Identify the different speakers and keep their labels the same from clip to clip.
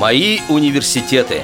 Speaker 1: Мои университеты.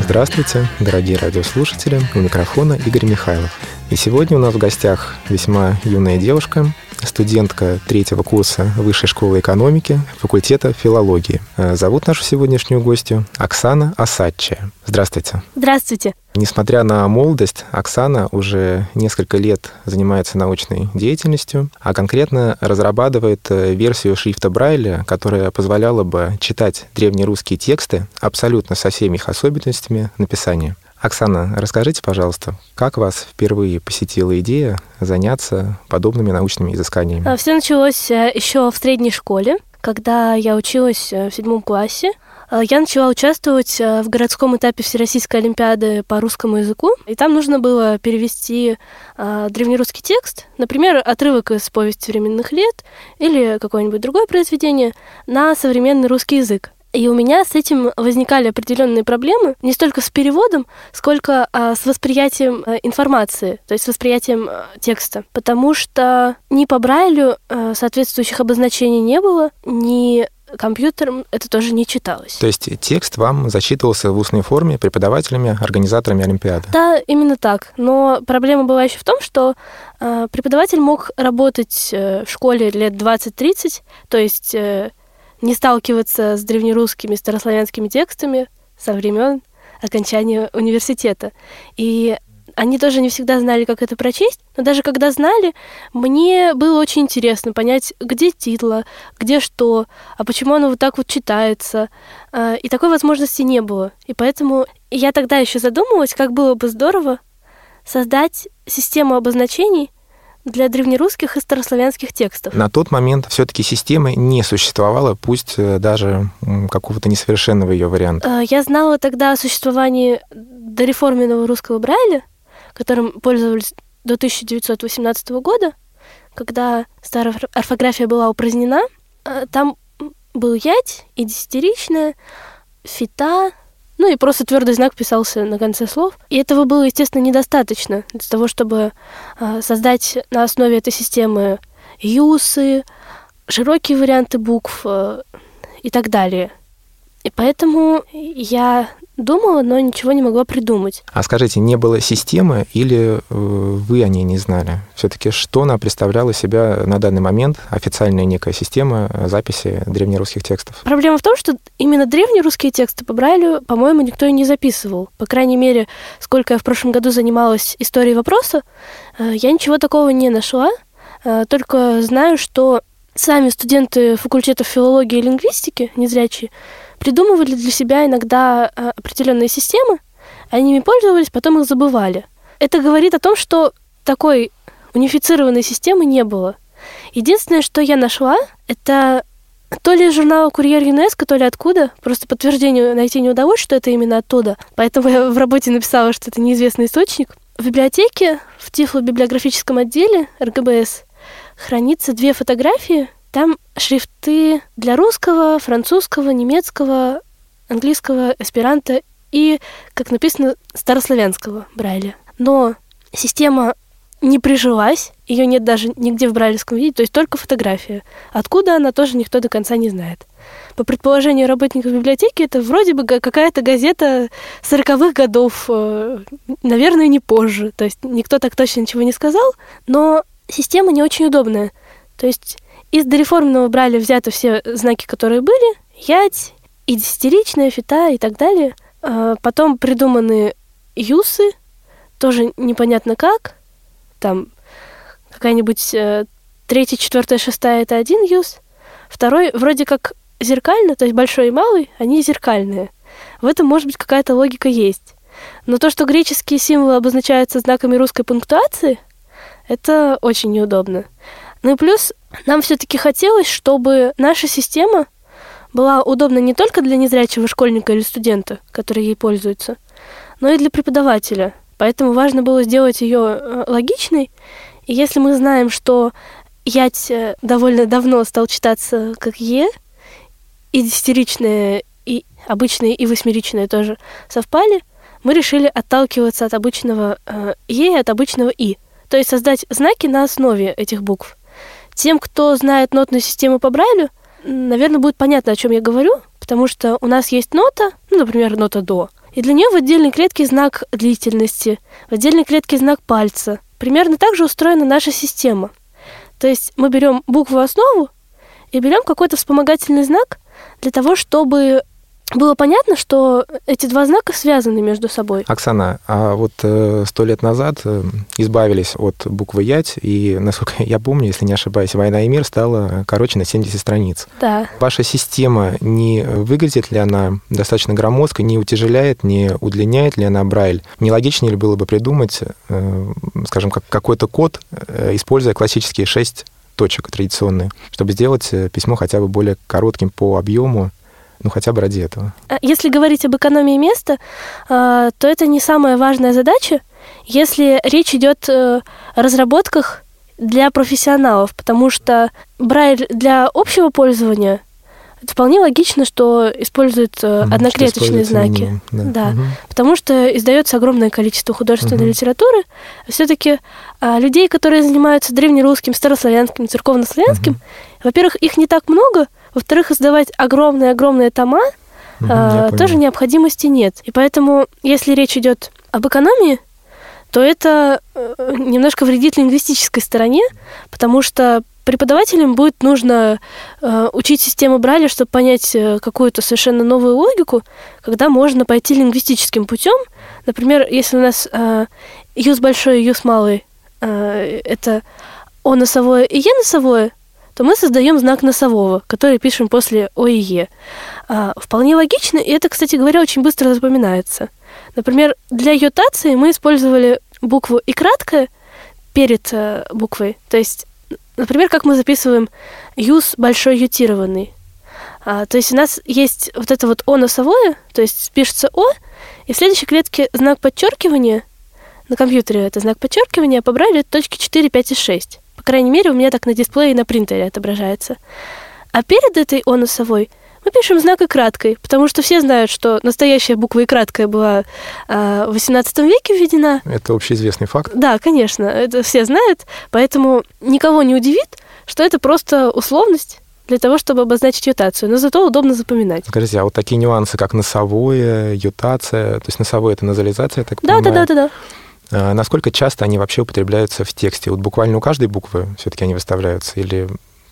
Speaker 2: Здравствуйте, дорогие радиослушатели. У микрофона Игорь Михайлов. И сегодня у нас в гостях весьма юная девушка, студентка третьего курса Высшей школы экономики, факультета филологии. Зовут нашу сегодняшнюю гостью Оксана Осадчая. Здравствуйте.
Speaker 3: Здравствуйте.
Speaker 2: Несмотря на молодость, Оксана уже несколько лет занимается научной деятельностью, а конкретно разрабатывает э, версию шрифта Брайля, которая позволяла бы читать древнерусские тексты абсолютно со всеми их особенностями написания. Оксана, расскажите, пожалуйста, как вас впервые посетила идея заняться подобными научными изысканиями?
Speaker 3: А, Все началось э, еще в средней школе, когда я училась э, в седьмом классе. А, я начала участвовать э, в городском этапе Всероссийской Олимпиады по русскому языку, и там нужно было перевести древнерусский текст, например, отрывок из повести временных лет или какое-нибудь другое произведение на современный русский язык. И у меня с этим возникали определенные проблемы, не столько с переводом, сколько а, с восприятием а, информации, то есть с восприятием а, текста. Потому что ни по Брайлю а, соответствующих обозначений не было, ни компьютером это тоже не читалось.
Speaker 2: То есть текст вам зачитывался в устной форме преподавателями, организаторами Олимпиады?
Speaker 3: Да, именно так. Но проблема была еще в том, что э, преподаватель мог работать э, в школе лет 20-30, то есть э, не сталкиваться с древнерусскими старославянскими текстами со времен окончания университета. И они тоже не всегда знали, как это прочесть, но даже когда знали, мне было очень интересно понять, где титла, где что, а почему оно вот так вот читается. А, и такой возможности не было. И поэтому я тогда еще задумалась, как было бы здорово создать систему обозначений, для древнерусских и старославянских текстов.
Speaker 2: На тот момент все-таки системы не существовало, пусть э, даже какого-то несовершенного ее варианта.
Speaker 3: Э, я знала тогда о существовании дореформенного русского Брайля, которым пользовались до 1918 года, когда старая орфография была упразднена. Э, там был ять и десятиричная, фита, ну и просто твердый знак писался на конце слов. И этого было, естественно, недостаточно для того, чтобы э, создать на основе этой системы юсы, широкие варианты букв э, и так далее. И поэтому я думала, но ничего не могла придумать.
Speaker 2: А скажите, не было системы или э, вы о ней не знали? Все-таки что она представляла себя на данный момент, официальная некая система записи древнерусских текстов?
Speaker 3: Проблема в том, что именно древнерусские тексты по Брайлю, по-моему, никто и не записывал. По крайней мере, сколько я в прошлом году занималась историей вопроса, э, я ничего такого не нашла, э, только знаю, что сами студенты факультетов филологии и лингвистики, незрячие, придумывали для себя иногда э, определенные системы, они ими пользовались, потом их забывали. Это говорит о том, что такой унифицированной системы не было. Единственное, что я нашла, это то ли из журнала «Курьер ЮНЕСКО», то ли откуда. Просто подтверждение найти не удалось, что это именно оттуда. Поэтому я в работе написала, что это неизвестный источник. В библиотеке, в тифло-библиографическом отделе РГБС, хранится две фотографии там шрифты для русского, французского, немецкого, английского, эсперанто и, как написано, старославянского Брайля. Но система не прижилась, ее нет даже нигде в брайлевском виде, то есть только фотография. Откуда она, тоже никто до конца не знает. По предположению работников библиотеки, это вроде бы какая-то газета 40-х годов, э, наверное, не позже. То есть никто так точно ничего не сказал, но система не очень удобная. То есть из дореформенного брали взяты все знаки, которые были, ять, и десятиричная, фита и так далее. А, потом придуманы юсы, тоже непонятно как. Там какая-нибудь э, третья, четвертая, шестая — это один юз. Второй вроде как зеркально, то есть большой и малый, они зеркальные. В этом, может быть, какая-то логика есть. Но то, что греческие символы обозначаются знаками русской пунктуации, это очень неудобно. Ну и плюс нам все-таки хотелось, чтобы наша система была удобна не только для незрячего школьника или студента, который ей пользуется, но и для преподавателя. Поэтому важно было сделать ее э, логичной. И если мы знаем, что ять э, довольно давно стал читаться как Е, и десятиричные, и обычные, и восьмеричные тоже совпали, мы решили отталкиваться от обычного э, Е и от обычного И. То есть создать знаки на основе этих букв. Тем, кто знает нотную систему по Брайлю, наверное, будет понятно, о чем я говорю, потому что у нас есть нота, ну, например, нота до, и для нее в отдельной клетке знак длительности, в отдельной клетке знак пальца. Примерно так же устроена наша система. То есть мы берем букву основу и берем какой-то вспомогательный знак для того, чтобы было понятно, что эти два знака связаны между собой.
Speaker 2: Оксана, а вот э, сто лет назад э, избавились от буквы «ять», и, насколько я помню, если не ошибаюсь, «Война и мир» стала короче на 70 страниц.
Speaker 3: Да.
Speaker 2: Ваша система, не выглядит ли она достаточно громоздко, не утяжеляет, не удлиняет ли она Брайль? Нелогичнее ли было бы придумать, э, скажем, как какой-то код, используя классические шесть точек традиционные, чтобы сделать письмо хотя бы более коротким по объему, ну, хотя бы ради этого.
Speaker 3: А если говорить об экономии места, а, то это не самая важная задача, если речь идет э, о разработках для профессионалов, потому что Брайль для общего пользования вполне логично, что используют mm, одноклеточные знаки. Минимум, да. да. Угу. Потому что издается огромное количество художественной угу. литературы. Все-таки а, людей, которые занимаются древнерусским, старославянским, церковнославянским, угу. во-первых, их не так много, во-вторых, издавать огромные-огромные тома угу, тоже необходимости нет. И поэтому, если речь идет об экономии, то это э, немножко вредит лингвистической стороне, потому что преподавателям будет нужно э, учить систему Брайля, чтобы понять э, какую-то совершенно новую логику, когда можно пойти лингвистическим путем. Например, если у нас э, юз большой и юз малый э, это О носовое и Е носовое, то мы создаем знак носового, который пишем после О и Е. А, вполне логично, и это, кстати говоря, очень быстро запоминается. Например, для йотации мы использовали букву и краткое перед э, буквой. То есть, например, как мы записываем юз большой ютированный. А, то есть у нас есть вот это вот О носовое, то есть пишется О, и в следующей клетке знак подчеркивания, на компьютере это знак подчеркивания, побрали точки 4, 5 и 6 крайней мере, у меня так на дисплее и на принтере отображается. А перед этой О носовой мы пишем знак и краткой, потому что все знают, что настоящая буква и краткая была э, в XVIII веке введена.
Speaker 2: Это общеизвестный факт.
Speaker 3: Да, конечно, это все знают, поэтому никого не удивит, что это просто условность для того, чтобы обозначить ютацию, но зато удобно запоминать.
Speaker 2: Скажите, а вот такие нюансы, как носовое, ютация, то есть носовое это назализация, так
Speaker 3: да,
Speaker 2: понимаю?
Speaker 3: Да, да, да, да.
Speaker 2: А насколько часто они вообще употребляются в тексте? Вот буквально у каждой буквы все-таки они выставляются или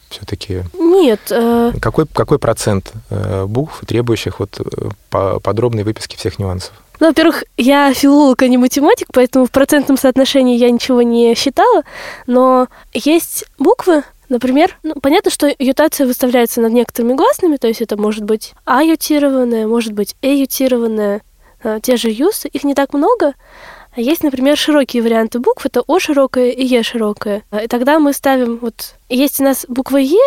Speaker 2: все-таки...
Speaker 3: Нет. Э...
Speaker 2: Какой, какой процент э, букв, требующих вот э, подробной выписки всех нюансов?
Speaker 3: Ну, во-первых, я филолог, а не математик, поэтому в процентном соотношении я ничего не считала, но есть буквы, Например, ну, понятно, что ютация выставляется над некоторыми гласными, то есть это может быть а ютированная, может быть э ютированная, э, те же юсы, их не так много, а есть, например, широкие варианты букв. Это О широкое и Е широкое. И тогда мы ставим вот... Есть у нас буква Е,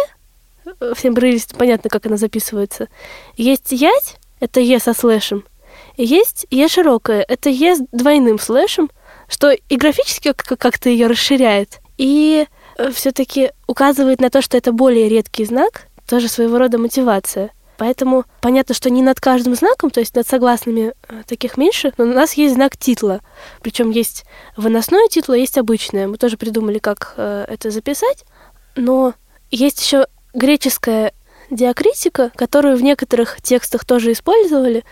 Speaker 3: всем брылись, понятно, как она записывается. Есть Ять, это Е со слэшем. И есть Е широкое, это Е с двойным слэшем, что и графически как-то ее расширяет, и э, все-таки указывает на то, что это более редкий знак, тоже своего рода мотивация. Поэтому понятно, что не над каждым знаком, то есть над согласными э, таких меньше, но у нас есть знак титла. Причем есть выносное титло, есть обычное. Мы тоже придумали, как э, это записать. Но есть еще греческая диакритика, которую в некоторых текстах тоже использовали.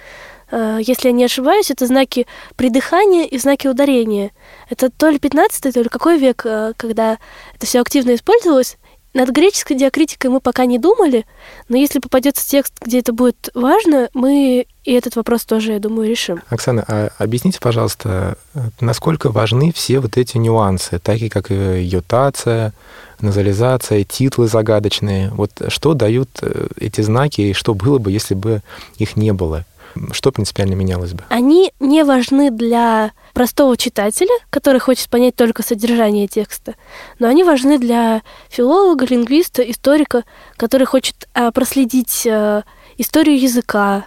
Speaker 3: Э, если я не ошибаюсь, это знаки придыхания и знаки ударения. Это то ли 15 то ли какой век, когда это все активно использовалось. Над греческой диакритикой мы пока не думали, но если попадется текст, где это будет важно, мы и этот вопрос тоже, я думаю, решим.
Speaker 2: Оксана, а объясните, пожалуйста, насколько важны все вот эти нюансы, такие как йотация, назализация, титлы загадочные. Вот что дают э, эти знаки, и что было бы, если бы их не было? Что принципиально менялось бы?
Speaker 3: Они не важны для простого читателя, который хочет понять только содержание текста, но они важны для филолога, лингвиста, историка, который хочет а, проследить а, историю языка,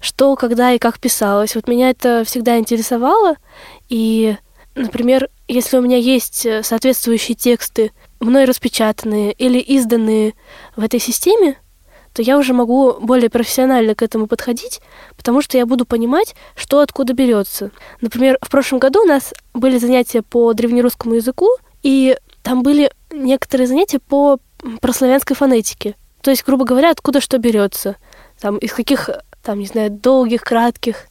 Speaker 3: что, когда и как писалось. Вот меня это всегда интересовало, и, например, если у меня есть э, соответствующие тексты, мной распечатанные или изданные в этой системе, то я уже могу более профессионально к этому подходить, потому что я буду понимать, что откуда берется. Например, в прошлом году у нас были занятия по древнерусскому языку, и там были некоторые занятия по прославянской фонетике. То есть, грубо говоря, откуда что берется. там, из каких, там, не знаю, долгих, кратких.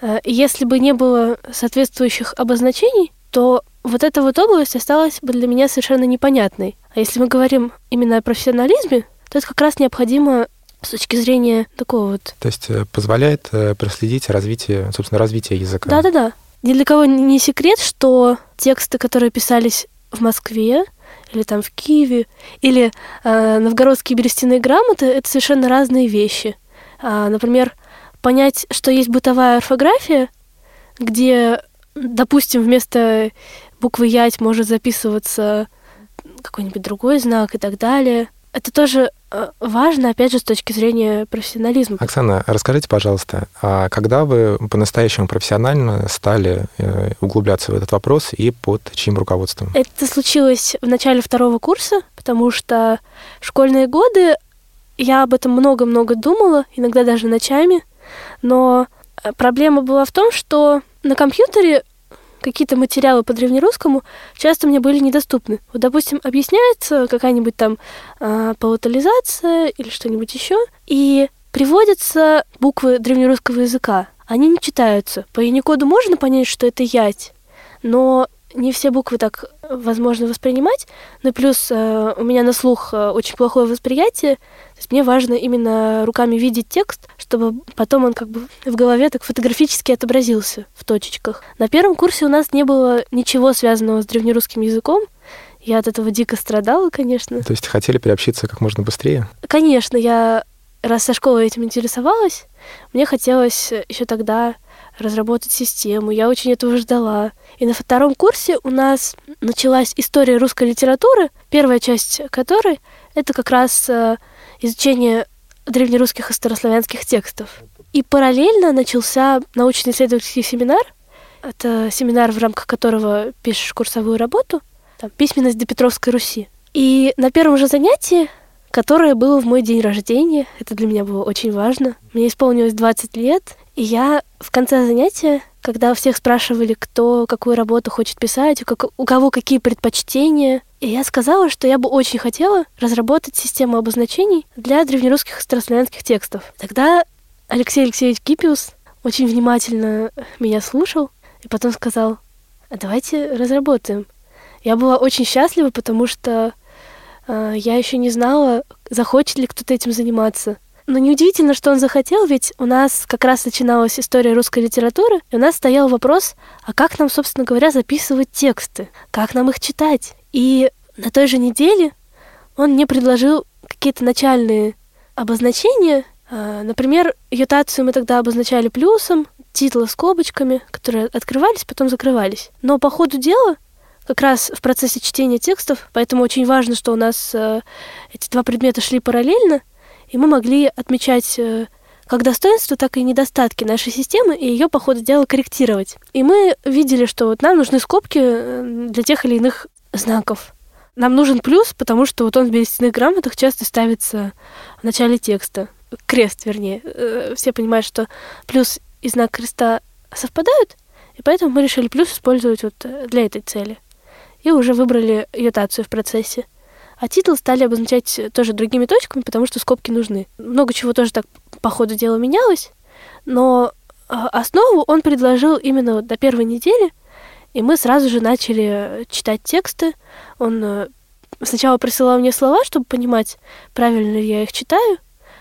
Speaker 3: Э, и если бы не было соответствующих обозначений, то вот эта вот область осталась бы для меня совершенно непонятной. А если мы говорим именно о профессионализме, то это как раз необходимо с точки зрения такого вот...
Speaker 2: То есть э, позволяет э, проследить развитие, собственно, развитие языка.
Speaker 3: Да-да-да. Ни для кого не секрет, что тексты, которые писались в Москве, или там в Киеве, или э, новгородские берестяные грамоты, это совершенно разные вещи. А, например, понять, что есть бытовая орфография, где, допустим, вместо буквы «ять» может записываться какой-нибудь другой знак и так далее. Это тоже э, важно, опять же, с точки зрения профессионализма.
Speaker 2: Оксана, расскажите, пожалуйста, а когда вы по-настоящему профессионально стали э, углубляться в этот вопрос и под чьим руководством?
Speaker 3: Это случилось в начале второго курса, потому что в школьные годы я об этом много-много думала, иногда даже ночами, но э, проблема была в том, что на компьютере какие-то материалы по древнерусскому часто мне были недоступны. Вот, допустим, объясняется какая-нибудь там э, паутализация или что-нибудь еще, и приводятся буквы древнерусского языка. Они не читаются. По Юникоду можно понять, что это ять, но не все буквы так возможно воспринимать, но плюс э, у меня на слух э, очень плохое восприятие, то есть мне важно именно руками видеть текст, чтобы потом он как бы в голове так фотографически отобразился в точечках. На первом курсе у нас не было ничего связанного с древнерусским языком, я от этого дико страдала, конечно.
Speaker 2: То есть хотели приобщиться как можно быстрее?
Speaker 3: Конечно, я раз со школы этим интересовалась, мне хотелось еще тогда разработать систему. Я очень этого ждала. И на втором курсе у нас началась история русской литературы, первая часть которой это как раз э, изучение древнерусских и старославянских текстов. И параллельно начался научно-исследовательский семинар. Это семинар, в рамках которого пишешь курсовую работу, там, «Письменность до Петровской Руси». И на первом же занятии, которое было в мой день рождения, это для меня было очень важно, мне исполнилось 20 лет, и я в конце занятия, когда всех спрашивали, кто какую работу хочет писать, у, как, у кого какие предпочтения, и я сказала, что я бы очень хотела разработать систему обозначений для древнерусских старославянских текстов. Тогда Алексей Алексеевич Кипиус очень внимательно меня слушал и потом сказал, а давайте разработаем. Я была очень счастлива, потому что э, я еще не знала, захочет ли кто-то этим заниматься. Но неудивительно, что он захотел, ведь у нас как раз начиналась история русской литературы, и у нас стоял вопрос, а как нам, собственно говоря, записывать тексты, как нам их читать. И на той же неделе он мне предложил какие-то начальные обозначения. А, например, ютацию мы тогда обозначали плюсом, титлы скобочками, которые открывались, потом закрывались. Но по ходу дела как раз в процессе чтения текстов, поэтому очень важно, что у нас э, эти два предмета шли параллельно, и мы могли отмечать э, как достоинства, так и недостатки нашей системы и ее по ходу дела корректировать. И мы видели, что вот нам нужны скобки э, для тех или иных знаков. Нам нужен плюс, потому что вот он в берестяных грамотах часто ставится в начале текста. Крест, вернее. Э, все понимают, что плюс и знак креста совпадают, и поэтому мы решили плюс использовать вот для этой цели. И уже выбрали йотацию в процессе. А титул стали обозначать тоже другими точками, потому что скобки нужны. Много чего тоже так по ходу дела менялось, но а, основу он предложил именно до первой недели, и мы сразу же начали читать тексты. Он э, сначала присылал мне слова, чтобы понимать, правильно ли я их читаю,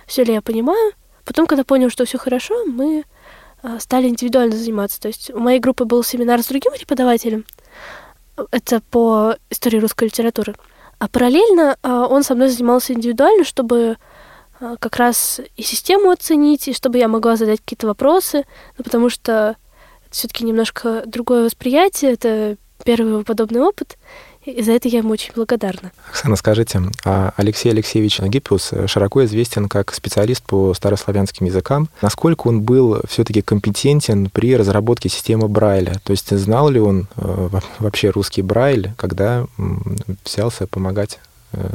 Speaker 3: все ли я понимаю. Потом, когда понял, что все хорошо, мы э, стали индивидуально заниматься. То есть у моей группы был семинар с другим преподавателем. Это по истории русской литературы. А параллельно он со мной занимался индивидуально, чтобы как раз и систему оценить, и чтобы я могла задать какие-то вопросы, ну, потому что все-таки немножко другое восприятие, это первый подобный опыт, и за это я ему очень благодарна.
Speaker 2: Оксана, скажите, а Алексей Алексеевич Гиппиус широко известен как специалист по старославянским языкам. Насколько он был все-таки компетентен при разработке системы Брайля? То есть знал ли он э, вообще русский Брайль, когда взялся помогать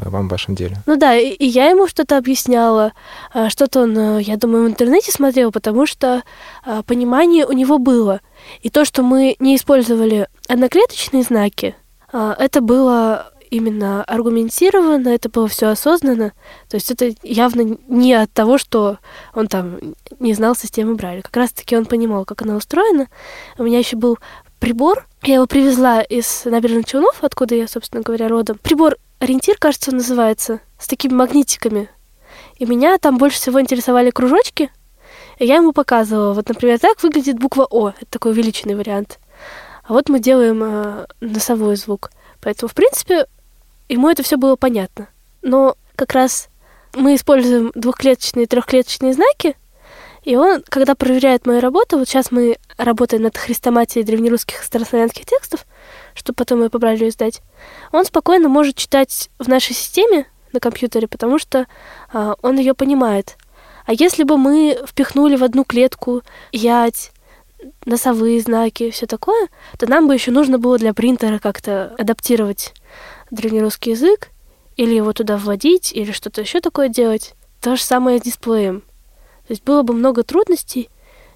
Speaker 2: вам в вашем деле.
Speaker 3: Ну да, и я ему что-то объясняла, а что-то он, э, я думаю, в интернете смотрел, потому что а, понимание у него было. И то, что мы не использовали одноклеточные знаки, а, это было именно аргументированно, это было все осознанно. То есть это явно не от того, что он там не знал системы Брайля. Как раз-таки он понимал, как она устроена. У меня еще был прибор. Я его привезла из набережных Челнов, откуда я, собственно говоря, родом. Прибор ориентир, кажется, называется, с такими магнитиками. И меня там больше всего интересовали кружочки. И я ему показывала. Вот, например, так выглядит буква О. Это такой увеличенный вариант. А вот мы делаем э, носовой звук. Поэтому, в принципе, ему это все было понятно. Но как раз мы используем двухклеточные и трехклеточные знаки, и он, когда проверяет мою работу, вот сейчас мы работаем над хрестоматией древнерусских старославянских текстов, чтобы потом ее побрали и сдать, он спокойно может читать в нашей системе на компьютере, потому что а, он ее понимает. А если бы мы впихнули в одну клетку ять, носовые знаки, все такое, то нам бы еще нужно было для принтера как-то адаптировать древнерусский язык, или его туда вводить, или что-то еще такое делать. То же самое с дисплеем. То есть было бы много трудностей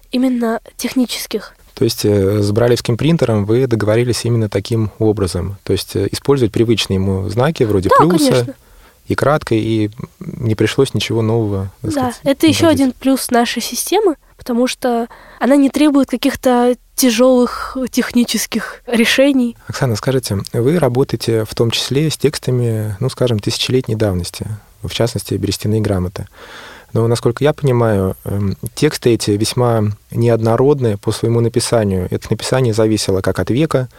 Speaker 3: именно технических.
Speaker 2: То есть э, с бралевским принтером вы договорились именно таким образом. То есть э, использовать привычные ему знаки вроде
Speaker 3: да,
Speaker 2: плюса
Speaker 3: конечно.
Speaker 2: и кратко, и не пришлось ничего нового.
Speaker 3: Да,
Speaker 2: сказать,
Speaker 3: это еще один плюс нашей системы, потому что она не требует каких-то тяжелых технических решений.
Speaker 2: Оксана, скажите, вы работаете в том числе с текстами, ну, скажем, тысячелетней давности, в частности, берестяные грамоты. Но, насколько я понимаю, эм, тексты эти весьма неоднородны по своему написанию. Это написание зависело как от века,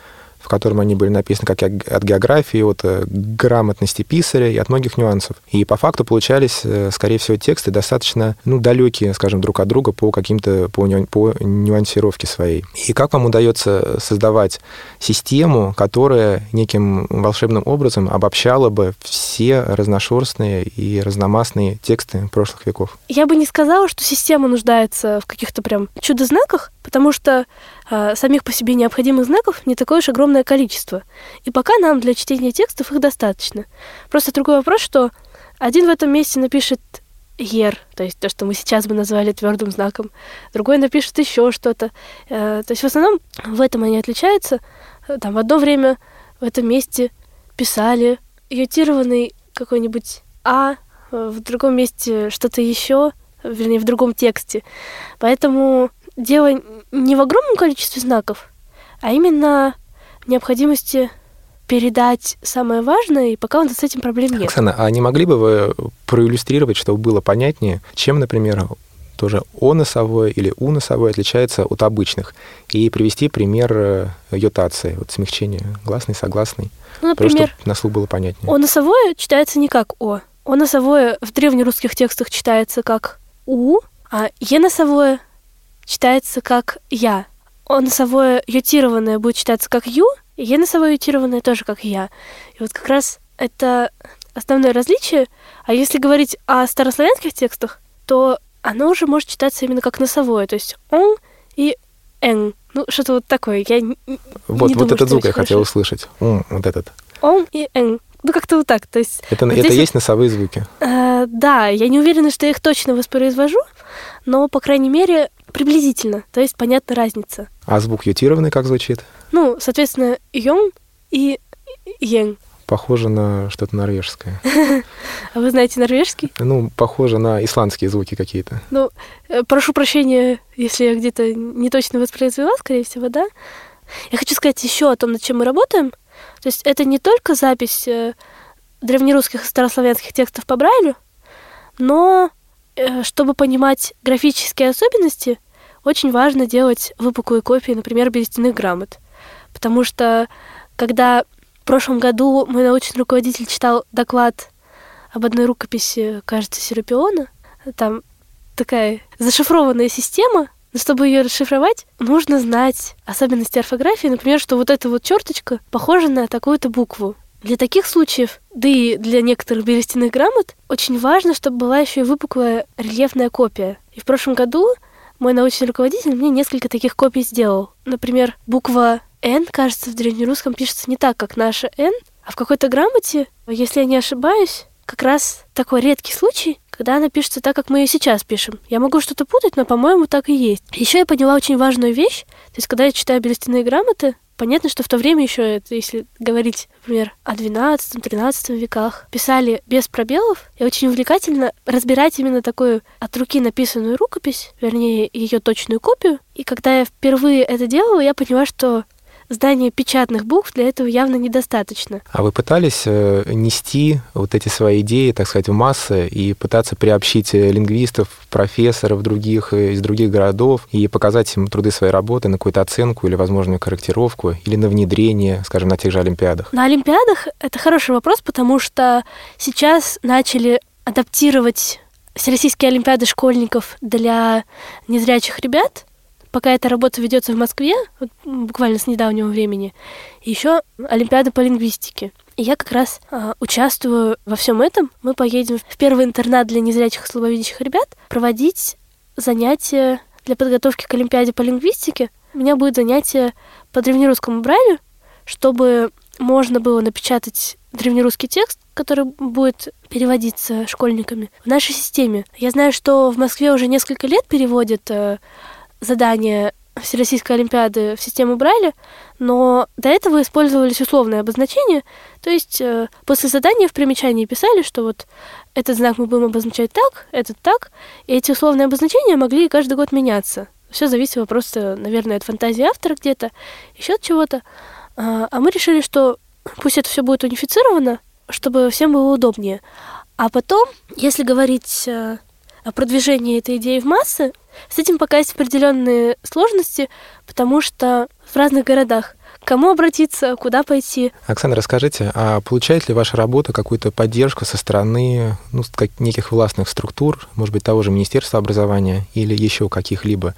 Speaker 2: в котором они были написаны как от географии, от э, грамотности писаря и от многих нюансов. И по факту получались, э, скорее всего, тексты достаточно ну, далекие, скажем, друг от друга по каким-то по, ню, по нюансировке своей. И как вам удается создавать систему, которая неким волшебным образом обобщала бы все разношерстные и разномастные тексты прошлых веков?
Speaker 3: Я бы не сказала, что система нуждается в каких-то прям чудо-знаках, потому что э, самих по себе необходимых знаков не такое уж огромное количество. И пока нам для чтения текстов их достаточно. Просто другой вопрос, что один в этом месте напишет ер, то есть то, что мы сейчас бы назвали твердым знаком, другой напишет еще что-то. Э, то есть в основном в этом они отличаются. Там в одно время в этом месте писали ютированный какой-нибудь А, в другом месте что-то еще, вернее, в другом тексте. Поэтому дело не в огромном количестве знаков, а именно в необходимости передать самое важное, и пока у нас с этим проблем нет.
Speaker 2: Оксана, а не могли бы вы проиллюстрировать, чтобы было понятнее, чем, например, тоже О носовое или У носовое отличается от обычных, и привести пример э, йотации, вот смягчение гласный, согласный,
Speaker 3: ну, например,
Speaker 2: просто, чтобы на слух было понятнее.
Speaker 3: О носовое читается не как О. О носовое в древнерусских текстах читается как У, а Е носовое читается как я. О носовое ютированное будет читаться как ю, и е носовое ютированное тоже как я. И вот как раз это основное различие. А если говорить о старославянских текстах, то оно уже может читаться именно как носовое, то есть он и эн. Ну, что-то вот такое. Я не,
Speaker 2: вот,
Speaker 3: не
Speaker 2: вот
Speaker 3: думаю,
Speaker 2: этот звук я
Speaker 3: хорошо.
Speaker 2: хотел услышать. М, вот этот.
Speaker 3: Он и эн. Ну, как-то вот так. То есть,
Speaker 2: Это,
Speaker 3: вот
Speaker 2: это
Speaker 3: здесь
Speaker 2: есть носовые звуки.
Speaker 3: Э, да, я не уверена, что я их точно воспроизвожу, но, по крайней мере, приблизительно. То есть понятна разница.
Speaker 2: А звук ютированный как звучит?
Speaker 3: Ну, соответственно, йон и йен.
Speaker 2: Похоже на что-то норвежское.
Speaker 3: А вы знаете норвежский?
Speaker 2: Ну, похоже на исландские звуки какие-то.
Speaker 3: Ну, э, прошу прощения, если я где-то не точно воспроизвела, скорее всего, да. Я хочу сказать еще о том, над чем мы работаем. То есть это не только запись э, древнерусских и старославянских текстов по Брайлю, но э, чтобы понимать графические особенности, очень важно делать выпуклые копии, например, берестяных грамот. Потому что когда в прошлом году мой научный руководитель читал доклад об одной рукописи, кажется, Серапиона, там такая зашифрованная система, но чтобы ее расшифровать, нужно знать особенности орфографии, например, что вот эта вот черточка похожа на такую-то букву. Для таких случаев, да и для некоторых берестяных грамот, очень важно, чтобы была еще и выпуклая рельефная копия. И в прошлом году мой научный руководитель мне несколько таких копий сделал. Например, буква «Н», кажется, в древнерусском пишется не так, как наша «Н», а в какой-то грамоте, если я не ошибаюсь, как раз такой редкий случай, когда она пишется так, как мы ее сейчас пишем. Я могу что-то путать, но, по-моему, так и есть. Еще я поняла очень важную вещь. То есть, когда я читаю берестяные грамоты, Понятно, что в то время еще, если говорить, например, о 12-13 веках, писали без пробелов, и очень увлекательно разбирать именно такую от руки написанную рукопись, вернее, ее точную копию. И когда я впервые это делала, я поняла, что здания печатных букв для этого явно недостаточно.
Speaker 2: А вы пытались э, нести вот эти свои идеи, так сказать, в массы и пытаться приобщить э, лингвистов, профессоров других э, из других городов и показать им труды своей работы на какую-то оценку или возможную корректировку или на внедрение, скажем, на тех же Олимпиадах?
Speaker 3: На Олимпиадах это хороший вопрос, потому что сейчас начали адаптировать Всероссийские Олимпиады школьников для незрячих ребят, пока эта работа ведется в Москве, вот, буквально с недавнего времени, еще Олимпиада по лингвистике. И я как раз э, участвую во всем этом. Мы поедем в первый интернат для незрячих и слабовидящих ребят проводить занятия для подготовки к Олимпиаде по лингвистике. У меня будет занятие по древнерусскому брайлю, чтобы можно было напечатать древнерусский текст, который будет переводиться школьниками в нашей системе. Я знаю, что в Москве уже несколько лет переводят э, задания Всероссийской Олимпиады в систему Брайля, но до этого использовались условные обозначения, то есть э, после задания в примечании писали, что вот этот знак мы будем обозначать так, этот так, и эти условные обозначения могли каждый год меняться. Все зависело просто, наверное, от фантазии автора где-то, еще от чего-то. А, а мы решили, что пусть это все будет унифицировано, чтобы всем было удобнее. А потом, если говорить э, о продвижении этой идеи в массы, с этим пока есть определенные сложности, потому что в разных городах к кому обратиться, куда пойти.
Speaker 2: Оксана, расскажите, а получает ли ваша работа какую-то поддержку со стороны ну, как, неких властных структур, может быть, того же Министерства образования или еще каких-либо?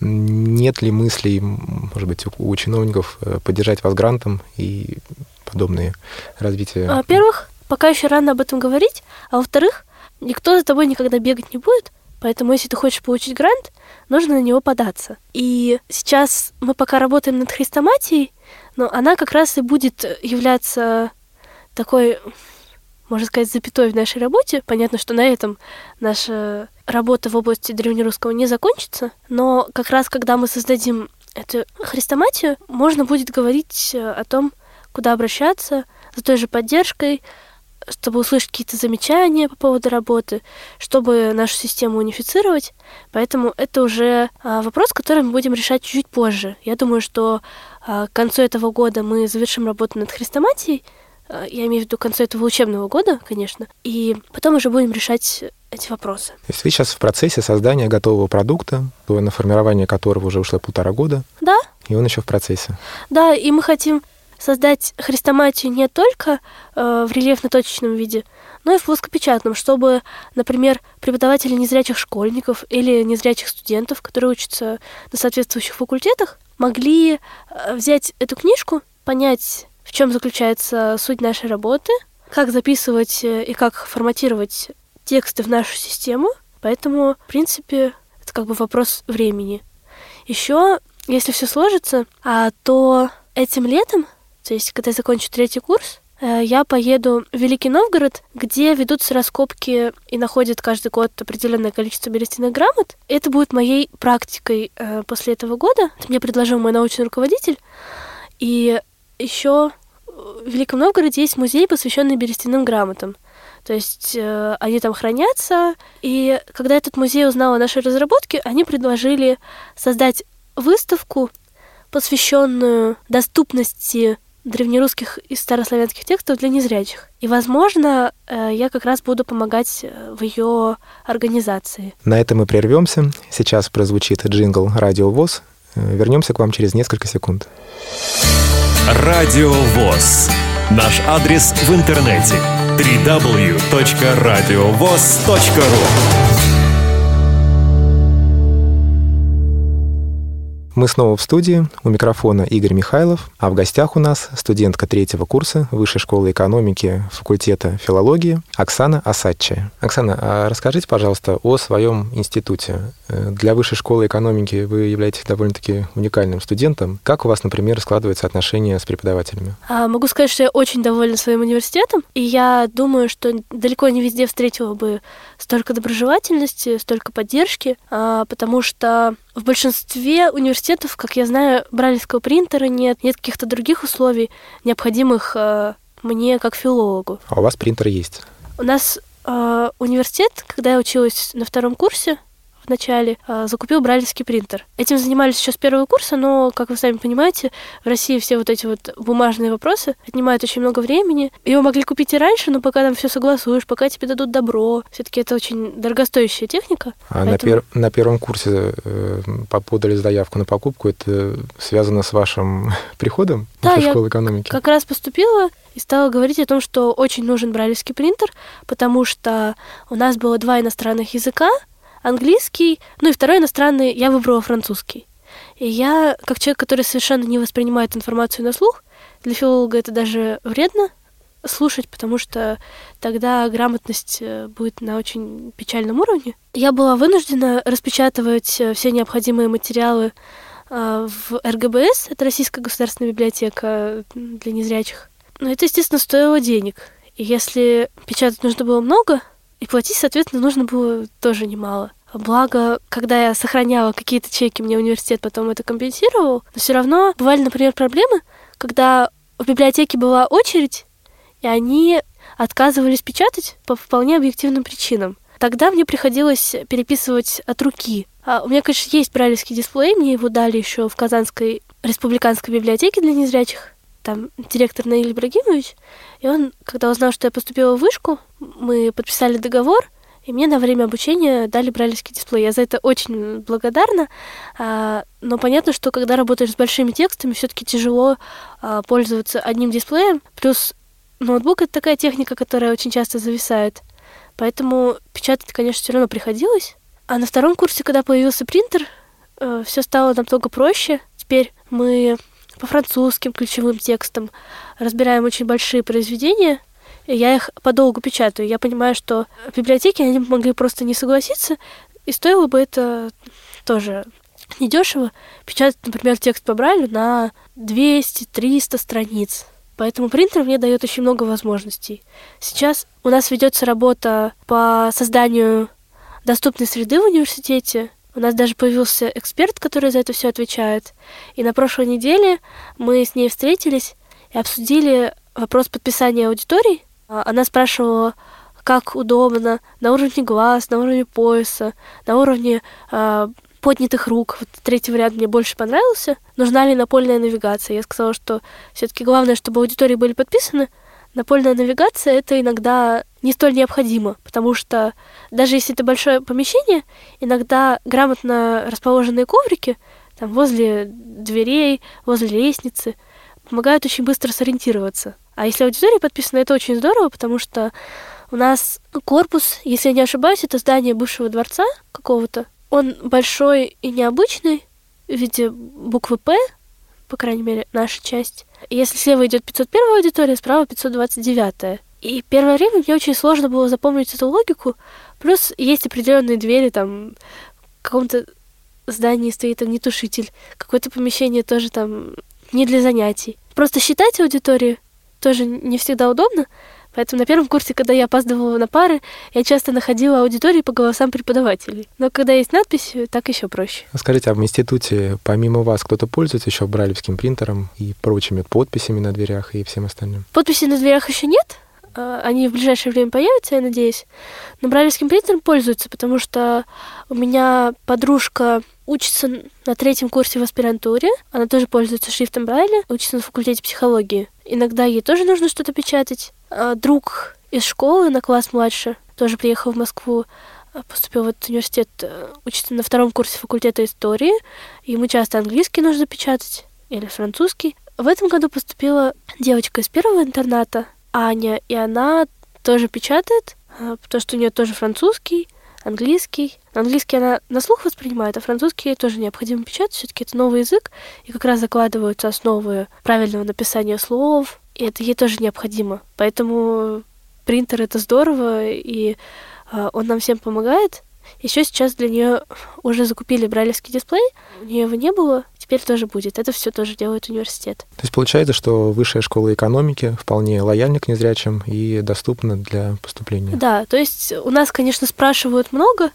Speaker 2: Нет ли мыслей, может быть, у чиновников э, поддержать вас грантом и подобные развития?
Speaker 3: Во-первых, пока еще рано об этом говорить, а во-вторых, никто за тобой никогда бегать не будет, Поэтому, если ты хочешь получить грант, нужно на него податься. И сейчас мы пока работаем над хрестоматией, но она как раз и будет являться такой, можно сказать, запятой в нашей работе. Понятно, что на этом наша работа в области древнерусского не закончится, но как раз когда мы создадим эту хрестоматию, можно будет говорить о том, куда обращаться за той же поддержкой, чтобы услышать какие-то замечания по поводу работы, чтобы нашу систему унифицировать. Поэтому это уже а, вопрос, который мы будем решать чуть позже. Я думаю, что а, к концу этого года мы завершим работу над хрестоматией, а, я имею в виду к концу этого учебного года, конечно, и потом уже будем решать эти вопросы.
Speaker 2: То есть вы сейчас в процессе создания готового продукта, на формирование которого уже ушло полтора года?
Speaker 3: Да.
Speaker 2: И он еще в процессе?
Speaker 3: Да, и мы хотим создать хрестоматию не только э, в рельефно-точечном виде, но и в плоскопечатном, чтобы, например, преподаватели незрячих школьников или незрячих студентов, которые учатся на соответствующих факультетах, могли э, взять эту книжку, понять, в чем заключается суть нашей работы, как записывать э, и как форматировать тексты в нашу систему. Поэтому, в принципе, это как бы вопрос времени. Еще, если все сложится, а, то этим летом то есть, когда я закончу третий курс, э, я поеду в Великий Новгород, где ведутся раскопки и находят каждый год определенное количество берестяных грамот. Это будет моей практикой э, после этого года. Это мне предложил мой научный руководитель. И еще в Великом Новгороде есть музей, посвященный берестяным грамотам. То есть э, они там хранятся. И когда этот музей узнал о нашей разработке, они предложили создать выставку, посвященную доступности древнерусских и старославянских текстов для незрячих. И, возможно, э, я как раз буду помогать э, в ее организации.
Speaker 2: На этом мы прервемся. Сейчас прозвучит джингл «Радио ВОЗ». Э, вернемся к вам через несколько секунд.
Speaker 4: Радио ВОЗ. Наш адрес в интернете www.radiovoz.ru
Speaker 2: Мы снова в студии. У микрофона Игорь Михайлов, а в гостях у нас студентка третьего курса Высшей школы экономики факультета филологии Оксана Асадчая. Оксана, а расскажите, пожалуйста, о своем институте. Э, для Высшей школы экономики вы являетесь довольно-таки уникальным студентом. Как у вас, например, складывается отношение с преподавателями?
Speaker 3: А, могу сказать, что я очень довольна своим университетом, и я думаю, что далеко не везде встретила бы столько доброжелательности, столько поддержки, а, потому что в большинстве университетов, как я знаю, бралевского принтера нет, нет каких-то других условий, необходимых а, мне как филологу.
Speaker 2: А у вас принтер есть?
Speaker 3: У нас э, университет, когда я училась на втором курсе, в начале, э, закупил брайлевский принтер. Этим занимались еще с первого курса, но, как вы сами понимаете, в России все вот эти вот бумажные вопросы отнимают очень много времени. Его могли купить и раньше, но пока там все согласуешь, пока тебе дадут добро, все-таки это очень дорогостоящая техника.
Speaker 2: А поэтому... на, пер... на первом курсе э, подали заявку на покупку, это связано с вашим приходом
Speaker 3: да,
Speaker 2: в
Speaker 3: школы
Speaker 2: экономики?
Speaker 3: как раз поступила и стала говорить о том, что очень нужен брайлевский принтер, потому что у нас было два иностранных языка, английский, ну и второй иностранный я выбрала французский. И я, как человек, который совершенно не воспринимает информацию на слух, для филолога это даже вредно слушать, потому что тогда грамотность э, будет на очень печальном уровне. Я была вынуждена распечатывать э, все необходимые материалы э, в РГБС, это Российская государственная библиотека для незрячих. Но это, естественно, стоило денег. И если печатать нужно было много, и платить, соответственно, нужно было тоже немало. Благо, когда я сохраняла какие-то чеки, мне университет потом это компенсировал. Но все равно бывали, например, проблемы, когда в библиотеке была очередь, и они отказывались печатать по вполне объективным причинам. Тогда мне приходилось переписывать от руки. А у меня, конечно, есть брайлевский дисплей, мне его дали еще в Казанской республиканской библиотеке для незрячих там директор Наиль Ибрагимович, и он, когда узнал, что я поступила в вышку, мы подписали договор, и мне на время обучения дали брайлевский дисплей. Я за это очень благодарна. А, но понятно, что когда работаешь с большими текстами, все-таки тяжело а, пользоваться одним дисплеем. Плюс ноутбук это такая техника, которая очень часто зависает. Поэтому печатать, конечно, все равно приходилось. А на втором курсе, когда появился принтер, э, все стало намного проще. Теперь мы по французским ключевым текстам, разбираем очень большие произведения, и я их подолгу печатаю. Я понимаю, что в библиотеке они могли просто не согласиться, и стоило бы это тоже недешево печатать, например, текст по Брайлю на 200-300 страниц. Поэтому принтер мне дает очень много возможностей. Сейчас у нас ведется работа по созданию доступной среды в университете, у нас даже появился эксперт, который за это все отвечает. И на прошлой неделе мы с ней встретились и обсудили вопрос подписания аудиторий. А, она спрашивала, как удобно на уровне глаз, на уровне пояса, на уровне э, поднятых рук. Вот третий вариант мне больше понравился. Нужна ли напольная навигация? Я сказала, что все-таки главное, чтобы аудитории были подписаны, напольная навигация это иногда не столь необходимо, потому что даже если это большое помещение, иногда грамотно расположенные коврики там возле дверей, возле лестницы помогают очень быстро сориентироваться. А если аудитория подписана, это очень здорово, потому что у нас корпус, если я не ошибаюсь, это здание бывшего дворца какого-то. Он большой и необычный, в виде буквы «П», по крайней мере, наша часть. Если слева идет 501 аудитория, справа 529. И первое время мне очень сложно было запомнить эту логику. Плюс есть определенные двери, там, в каком-то здании стоит огнетушитель, какое-то помещение тоже там не для занятий. Просто считать аудиторию тоже не всегда удобно, Поэтому на первом курсе, когда я опаздывала на пары, я часто находила аудитории по голосам преподавателей. Но когда есть надпись, так еще проще.
Speaker 2: Скажите, а в институте помимо вас кто-то пользуется еще брайлевским принтером и прочими подписями на дверях и всем остальным?
Speaker 3: Подписи на дверях еще нет, а, они в ближайшее время появятся, я надеюсь. Но брайлевским принтером пользуются, потому что у меня подружка учится на третьем курсе в аспирантуре. Она тоже пользуется шрифтом Брайля, учится на факультете психологии. Иногда ей тоже нужно что-то печатать. А друг из школы на класс младше тоже приехал в Москву, а, поступил в этот университет, э, учится на втором курсе факультета истории. Ему часто английский нужно печатать или французский. В этом году поступила девочка из первого интерната, Аня, и она тоже печатает, а, потому что у нее тоже французский, английский. Английский она на слух воспринимает, а французский тоже необходимо печатать. Все-таки это новый язык, и как раз закладываются основы правильного написания слов, и это ей тоже необходимо. Поэтому принтер это здорово, и э, он нам всем помогает. Еще сейчас для нее уже закупили брайлевский дисплей, у нее его не было, теперь тоже будет. Это все тоже делает университет.
Speaker 2: То есть получается, что высшая школа экономики вполне лояльна к незрячим и доступна для поступления.
Speaker 3: Да, то есть у нас, конечно, спрашивают много,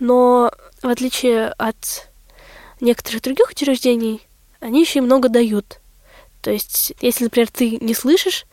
Speaker 3: но в отличие от некоторых других учреждений, они еще и много дают. То есть, если, например, ты не слышишь,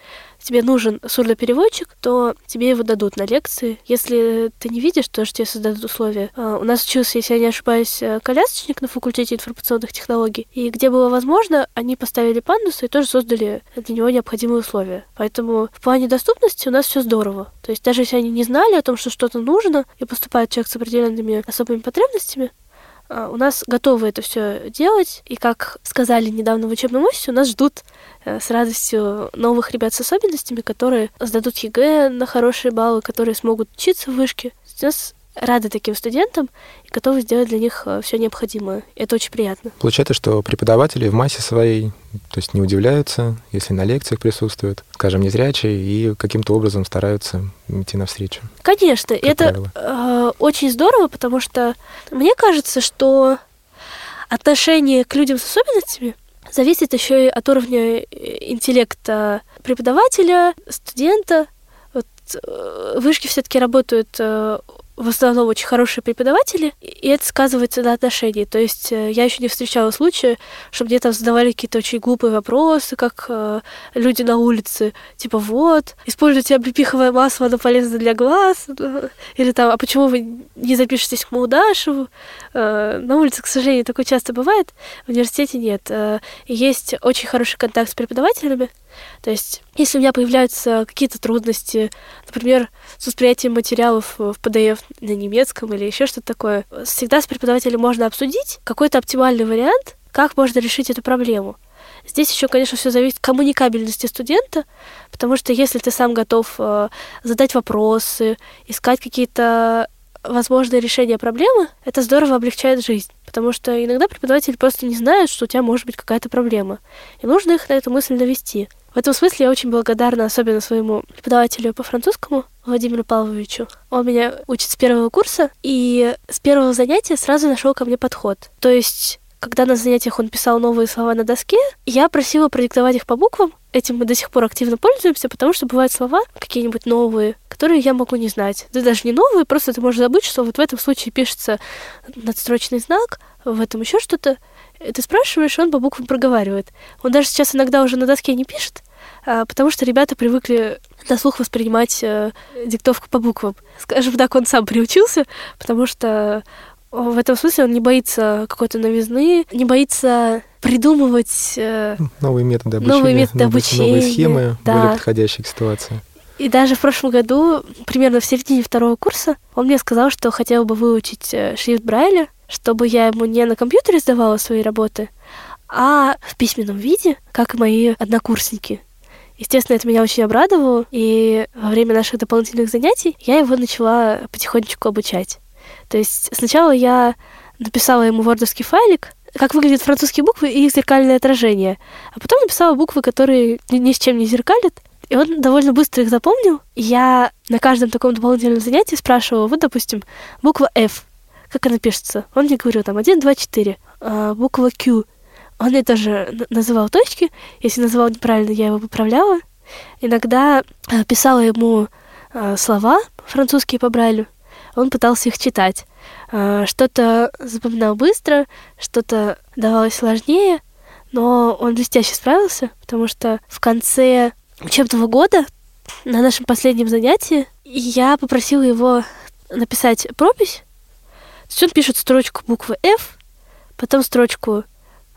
Speaker 3: тебе нужен сурдопереводчик, то тебе его дадут на лекции. Если ты не видишь, то что тебе создадут условия. А, у нас учился, если я не ошибаюсь, э, колясочник на факультете информационных технологий. И где было возможно, они поставили пандусы и тоже создали для него необходимые условия. Поэтому в плане доступности у нас все здорово. То есть даже если они не знали о том, что что-то нужно, и поступает человек с определенными особыми потребностями, у нас готовы это все делать, и как сказали недавно в учебном офисе, у нас ждут э, с радостью новых ребят с особенностями, которые сдадут ЕГЭ на хорошие баллы, которые смогут учиться в вышке. У нас рады таким студентам и готовы сделать для них э, все необходимое. Это очень приятно.
Speaker 2: Получается, что преподаватели в массе своей то есть не удивляются, если на лекциях присутствуют, скажем, незрячие, и каким-то образом стараются идти навстречу.
Speaker 3: Конечно, это э, очень здорово, потому что мне кажется, что отношение к людям с особенностями зависит еще и от уровня э, интеллекта преподавателя, студента. Э, вышки все-таки работают в основном очень хорошие преподаватели, и это сказывается на отношении. То есть э, я еще не встречала случая, чтобы мне там задавали какие-то очень глупые вопросы, как э, люди на улице, типа вот, используйте облепиховое масло, оно полезно для глаз, или там, а почему вы не запишетесь к Маудашеву? Э, на улице, к сожалению, такое часто бывает, в университете нет. Э, есть очень хороший контакт с преподавателями, то есть, если у меня появляются какие-то трудности, например, с восприятием материалов в PDF на немецком или еще что-то такое, всегда с преподавателем можно обсудить какой-то оптимальный вариант, как можно решить эту проблему. Здесь еще, конечно, все зависит от коммуникабельности студента, потому что если ты сам готов э, задать вопросы, искать какие-то возможные решения проблемы, это здорово облегчает жизнь. Потому что иногда преподаватель просто не знает, что у тебя может быть какая-то проблема. И нужно их на эту мысль навести. В этом смысле я очень благодарна особенно своему преподавателю по французскому, Владимиру Павловичу. Он меня учит с первого курса, и с первого занятия сразу нашел ко мне подход. То есть когда на занятиях он писал новые слова на доске, я просила продиктовать их по буквам. Этим мы до сих пор активно пользуемся, потому что бывают слова какие-нибудь новые, которые я могу не знать. Да даже не новые, просто ты можешь забыть, что вот в этом случае пишется надстрочный знак, в этом еще что-то. Ты спрашиваешь, он по буквам проговаривает. Он даже сейчас иногда уже на доске не пишет, а, потому что ребята привыкли на слух воспринимать э, диктовку по буквам. Скажем так, он сам приучился, потому что в этом смысле он не боится какой-то новизны, не боится придумывать э,
Speaker 2: новые методы обучения,
Speaker 3: новые, методы обучения,
Speaker 2: новые схемы, да. более подходящие к ситуации.
Speaker 3: И даже в прошлом году, примерно в середине второго курса, он мне сказал, что хотел бы выучить э, шрифт Брайля, чтобы я ему не на компьютере сдавала свои работы, а в письменном виде, как и мои однокурсники. Естественно, это меня очень обрадовало, и во время наших дополнительных занятий я его начала потихонечку обучать. То есть сначала я написала ему вордовский файлик, как выглядят французские буквы и их зеркальное отражение. А потом написала буквы, которые ни с чем не зеркалят. И он довольно быстро их запомнил. Я на каждом таком дополнительном занятии спрашивала, вот, допустим, буква F, как она пишется? Он мне говорил там 1, 2, 4. А, буква Q. Он мне тоже называл точки. Если называл неправильно, я его поправляла. Иногда а, писала ему а, слова французские по Брайлю он пытался их читать. А, что-то запоминал быстро, что-то давалось сложнее, но он блестяще справился, потому что в конце учебного года на нашем последнем занятии я попросила его написать пропись. Есть он пишет строчку буквы F, потом строчку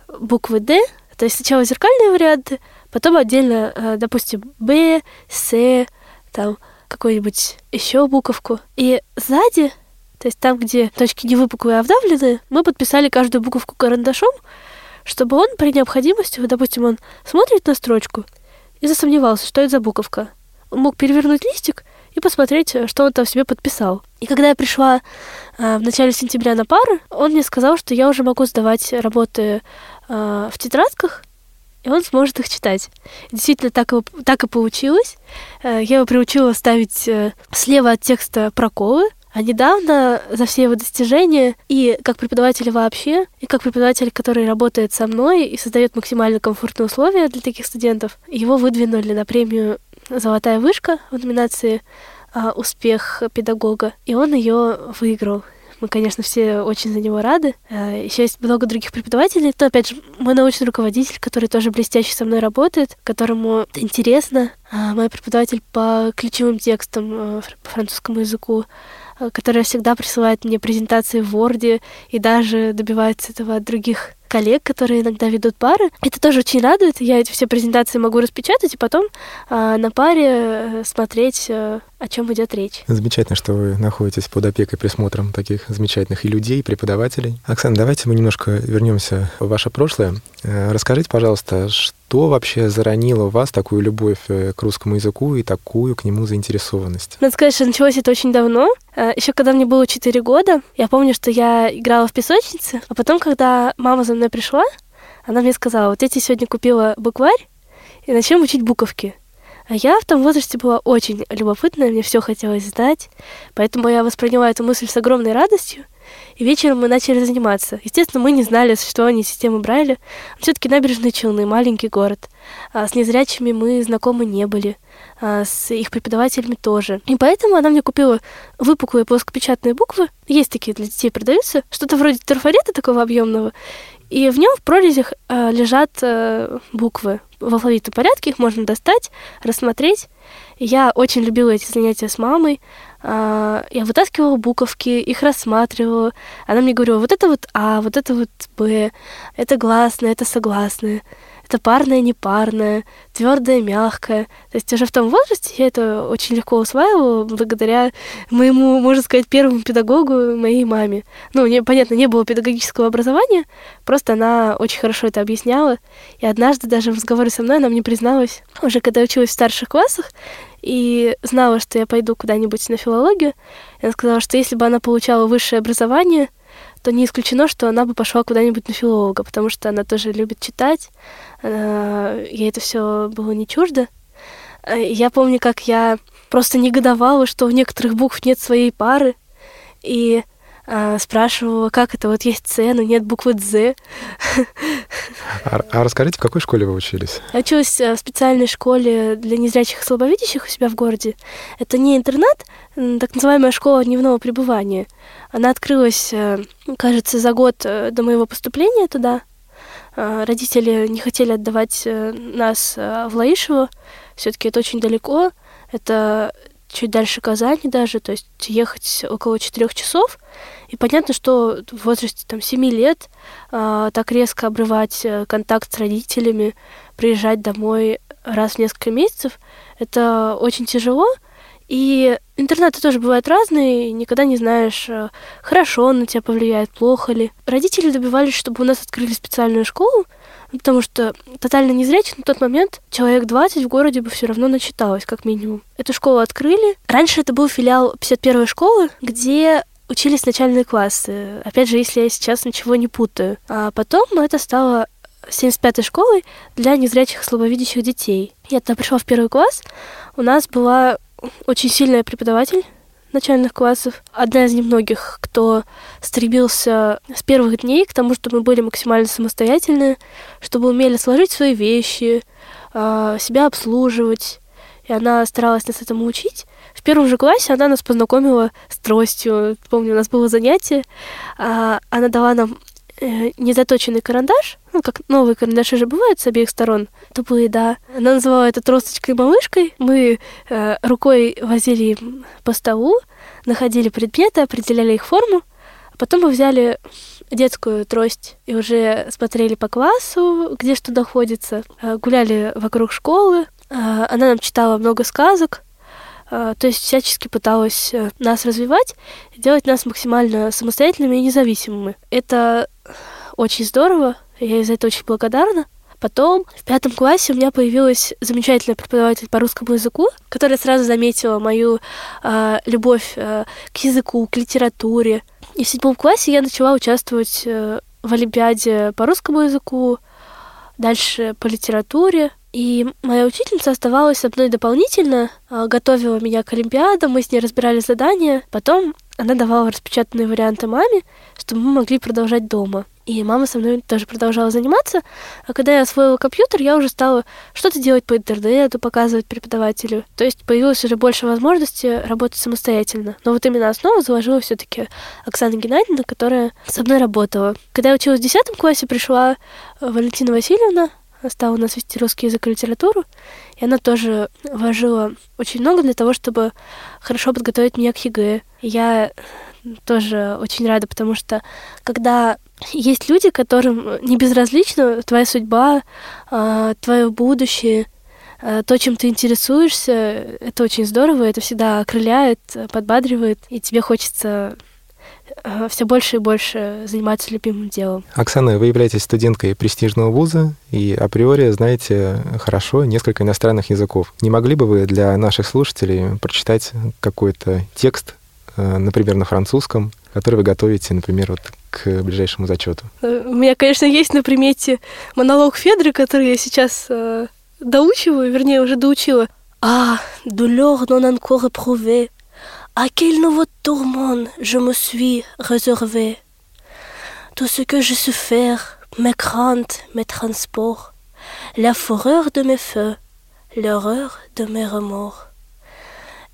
Speaker 3: буквы D, то есть сначала зеркальные варианты, потом отдельно, а, допустим, B, C, там, какую-нибудь еще буковку. И сзади, то есть там, где точки не выпуклые, а вдавленные, мы подписали каждую буковку карандашом, чтобы он при необходимости, вот, допустим, он смотрит на строчку и засомневался, что это за буковка. Он мог перевернуть листик и посмотреть, что он там себе подписал. И когда я пришла э, в начале сентября на пары, он мне сказал, что я уже могу сдавать работы э, в тетрадках, и он сможет их читать. Действительно, так и, так и получилось. Э, я его приучила ставить э, слева от текста проколы, А недавно за все его достижения и как преподавателя вообще, и как преподаватель, который работает со мной и создает максимально комфортные условия для таких студентов, его выдвинули на премию «Золотая вышка» в номинации а, «Успех педагога», и он ее выиграл. Мы, конечно, все очень за него рады. А, Еще есть много других преподавателей. То, опять же, мой научный руководитель, который тоже блестяще со мной работает, которому интересно. А, мой преподаватель по ключевым текстам по французскому языку которая всегда присылает мне презентации в Word и даже добивается этого от других коллег, которые иногда ведут пары. Это тоже очень радует. Я эти все презентации могу распечатать и потом э, на паре э, смотреть, э, о чем идет речь.
Speaker 2: Замечательно, что вы находитесь под опекой, присмотром таких замечательных и людей, и преподавателей. Оксана, давайте мы немножко вернемся в ваше прошлое. Э, расскажите, пожалуйста, что вообще заронило в вас такую любовь э, к русскому языку и такую к нему заинтересованность?
Speaker 3: Надо сказать, что началось это очень давно. Еще когда мне было 4 года, я помню, что я играла в песочнице, а потом, когда мама за мной пришла, она мне сказала, вот я тебе сегодня купила букварь, и начнем учить буковки. А я в том возрасте была очень любопытная, мне все хотелось знать, поэтому я восприняла эту мысль с огромной радостью, и вечером мы начали заниматься. Естественно, мы не знали о существовании системы Брайля. Все-таки набережные Челны, маленький город. А с незрячими мы знакомы не были. А с их преподавателями тоже. И поэтому она мне купила выпуклые плоскопечатные буквы. Есть такие для детей продаются. Что-то вроде трафарета такого объемного. И в нем в прорезях э, лежат э, буквы в алфавитном порядке, их можно достать, рассмотреть. Я очень любила эти занятия с мамой. Э, я вытаскивала буковки, их рассматривала. Она мне говорила, вот это вот А, вот это вот Б, это гласное, это согласное это парное, непарное, твердое, мягкое. То есть уже в том возрасте я это очень легко усваивала благодаря моему, можно сказать, первому педагогу, моей маме. Ну, не, понятно, не было педагогического образования, просто она очень хорошо это объясняла. И однажды даже в разговоре со мной она мне призналась, уже когда училась в старших классах, и знала, что я пойду куда-нибудь на филологию, она сказала, что если бы она получала высшее образование, то не исключено, что она бы пошла куда-нибудь на филолога, потому что она тоже любит читать, она... ей это все было не чуждо. Э, я помню, как я просто негодовала, что у некоторых букв нет своей пары, и э, спрашивала, как это, вот есть С, но нет буквы З.
Speaker 2: А, а расскажите, в какой школе вы учились?
Speaker 3: Я училась э, в специальной школе для незрячих и слабовидящих у себя в городе. Это не интернат, так называемая школа дневного пребывания. Она открылась, э, кажется, за год э, до моего поступления туда. Э, родители не хотели отдавать нас в Лаишево. Все-таки это очень далеко. Это чуть дальше Казани даже, то есть ехать около четырех часов. И понятно, что в возрасте там, 7 лет э, так резко обрывать контакт с родителями, приезжать домой раз в несколько месяцев, это очень тяжело. И интернеты тоже бывают разные, никогда не знаешь, э, хорошо он на тебя повлияет, плохо ли. Родители добивались, чтобы у нас открыли специальную школу, потому что тотально незрячих на тот момент человек 20 в городе бы все равно начиталось, как минимум. Эту школу открыли. Раньше это был филиал 51-й школы, где учились начальные классы. Опять же, если я сейчас ничего не путаю. А потом это стало 75-й школой для незрячих слабовидящих детей. Я тогда пришла в первый класс, у нас была очень сильная преподаватель начальных классов. Одна из немногих, кто стремился с первых дней к тому, чтобы мы были максимально самостоятельны, чтобы умели сложить свои вещи, а, себя обслуживать. И она старалась нас этому учить. В первом же классе она нас познакомила с тростью. Помню, у нас было занятие. А, она дала нам э, незаточенный карандаш, ну, как новые карандаши же бывают с обеих сторон, тупые, да. Она называла это тросточкой-малышкой. Мы э, рукой возили по столу, находили предметы, определяли их форму, потом мы взяли детскую трость и уже смотрели по классу, где что находится, э, гуляли вокруг школы. Э, она нам читала много сказок, э, то есть всячески пыталась нас развивать, делать нас максимально самостоятельными и независимыми. Это очень здорово, я за это очень благодарна. Потом в пятом классе у меня появилась замечательная преподаватель по русскому языку, которая сразу заметила мою э, любовь э, к языку, к литературе. И в седьмом классе я начала участвовать э, в Олимпиаде по русскому языку, дальше по литературе. И моя учительница оставалась со мной дополнительно, готовила меня к Олимпиадам, мы с ней разбирали задания. Потом она давала распечатанные варианты маме, чтобы мы могли продолжать дома. И мама со мной тоже продолжала заниматься. А когда я освоила компьютер, я уже стала что-то делать по интернету, показывать преподавателю. То есть появилось уже больше возможности работать самостоятельно. Но вот именно основу заложила все таки Оксана Геннадьевна, которая со мной работала. Когда я училась в 10 классе, пришла Валентина Васильевна, стала у нас вести русский язык и литературу, и она тоже вложила очень много для того, чтобы хорошо подготовить меня к ЕГЭ. Я тоже очень рада, потому что когда есть люди, которым не безразлична твоя судьба, а, твое будущее, а, то, чем ты интересуешься, это очень здорово, это всегда окрыляет, подбадривает, и тебе хочется все больше и больше заниматься любимым делом.
Speaker 2: Оксана, вы являетесь студенткой престижного вуза и априори знаете хорошо несколько иностранных языков. Не могли бы вы для наших слушателей прочитать какой-то текст, например, на французском, который вы готовите, например, вот к ближайшему зачету?
Speaker 3: Э, у меня, конечно, есть на примете монолог Федры, который я сейчас э, доучиваю, вернее, уже доучила. А, douleur non encore éprouvée, à quel nouveau tourment je me suis réservé. Tout ce que j'ai souffert, mes craintes, mes transports, la fureur de mes feux, l'horreur de mes remords.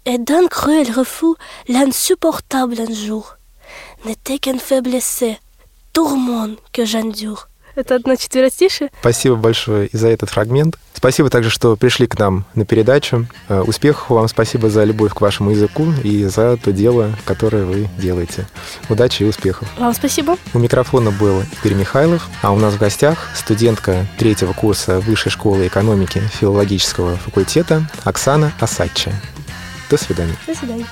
Speaker 3: Et d'un cruel refus, l'insupportable un jour, n'était qu'un faiblesse, tourment que j'endure. Это одно четверостишее.
Speaker 2: Спасибо большое и за этот фрагмент. Спасибо также, что пришли к нам на передачу. Э, успехов вам, спасибо за любовь к вашему языку и за то дело, которое вы делаете. Удачи и успехов.
Speaker 3: Вам спасибо.
Speaker 2: У микрофона был Игорь Михайлов, а у нас в гостях студентка третьего курса Высшей школы экономики филологического факультета Оксана Асадча. До свидания.
Speaker 3: До свидания.